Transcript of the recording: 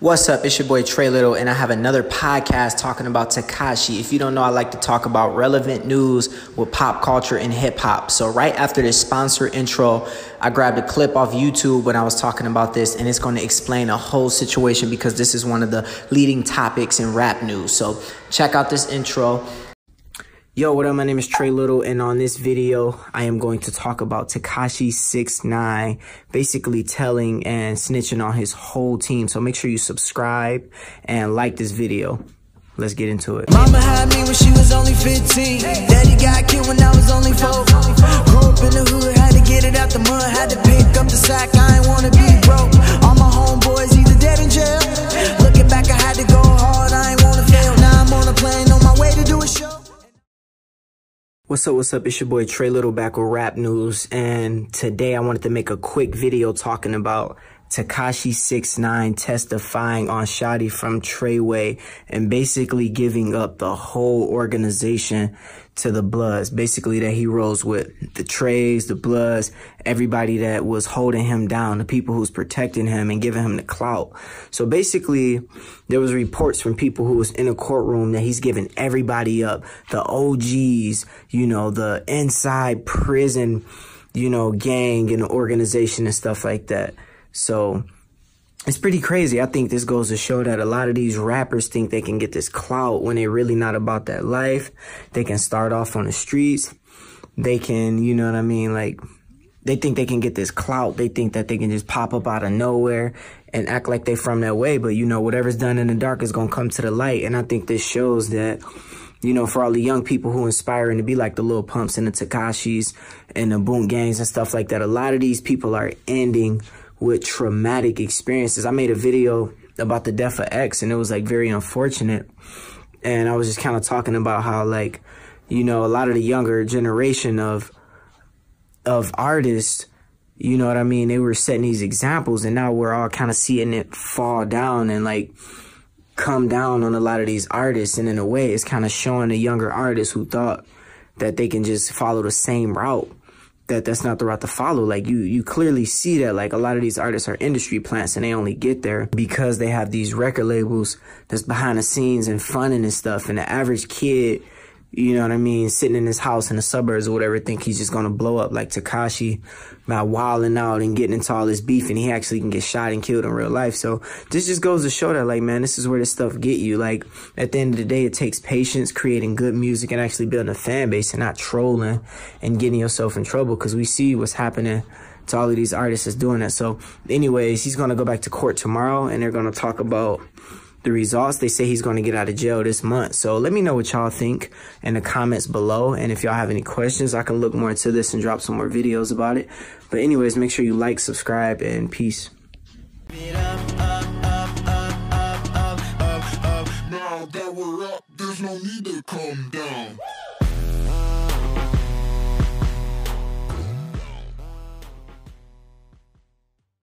What's up? It's your boy Trey Little, and I have another podcast talking about Tekashi. If you don't know, I like to talk about relevant news with pop culture and hip hop. So, right after this sponsor intro, I grabbed a clip off YouTube when I was talking about this, and it's going to explain a whole situation because this is one of the leading topics in rap news. So, check out this intro. Yo, what up? My name is Trey Little, and on this video, I am going to talk about Tekashi Six Nine, basically telling and snitching on his whole team. So make sure you subscribe and like this video. Let's get into it. Mama had me when she was only 15. Daddy got killed when I was only 4. What's up, what's up? It's your boy Trey Little back with rap news. And today I wanted to make a quick video talking about Tekashi Six Nine testifying on Shotti from Treyway and basically giving up the whole organization to the Bloods. Basically that he rolls with the Treys, the Bloods, everybody that was holding him down, the people who's protecting him and giving him the clout. So basically there was reports from people who was in a courtroom that he's giving everybody up, the OGs, you know, the inside prison, you know, gang and organization and stuff like that. So it's pretty crazy. I think this goes to show that a lot of these rappers think they can get this clout when they're really not about that life. They can start off on the streets. They can, you know what I mean? Like, they think they can get this clout. They think that they can just pop up out of nowhere and act like they from that way. But, you know, whatever's done in the dark is going to come to the light. And I think this shows that, you know, for all the young people who inspiring to be like the Lil Pumps and the Tekashis and the Boom Gangs and stuff like that, a lot of these people are ending with traumatic experiences. I made a video about the death of X and it was like very unfortunate. And I was just kind of talking about how like, you know, a lot of the younger generation of of artists, you know what I mean, they were setting these examples and now we're all kind of seeing it fall down and like come down on a lot of these artists and in a way it's kind of showing the younger artists who thought that they can just follow the same route that that's not the route to follow. Like you, you clearly see that like a lot of these artists are industry plants and they only get there because they have these record labels that's behind the scenes and funding and stuff. And the average kid you know what I mean, sitting in his house in the suburbs or whatever, think he's just gonna blow up like Tekashi by wilding out and getting into all this beef and he actually can get shot and killed in real life. So this just goes to show that like, man, this is where this stuff get you. Like at the end of the day, it takes patience, creating good music and actually building a fan base and not trolling and getting yourself in trouble because we see what's happening to all of these artists that's doing that. So anyways, he's gonna go back to court tomorrow and they're gonna talk about the results. They say he's going to get out of jail this month. So let me know what y'all think in the comments below. And if y'all have any questions, I can look more into this and drop some more videos about it. But anyways, make sure you like, subscribe, and peace. There's no need to come down.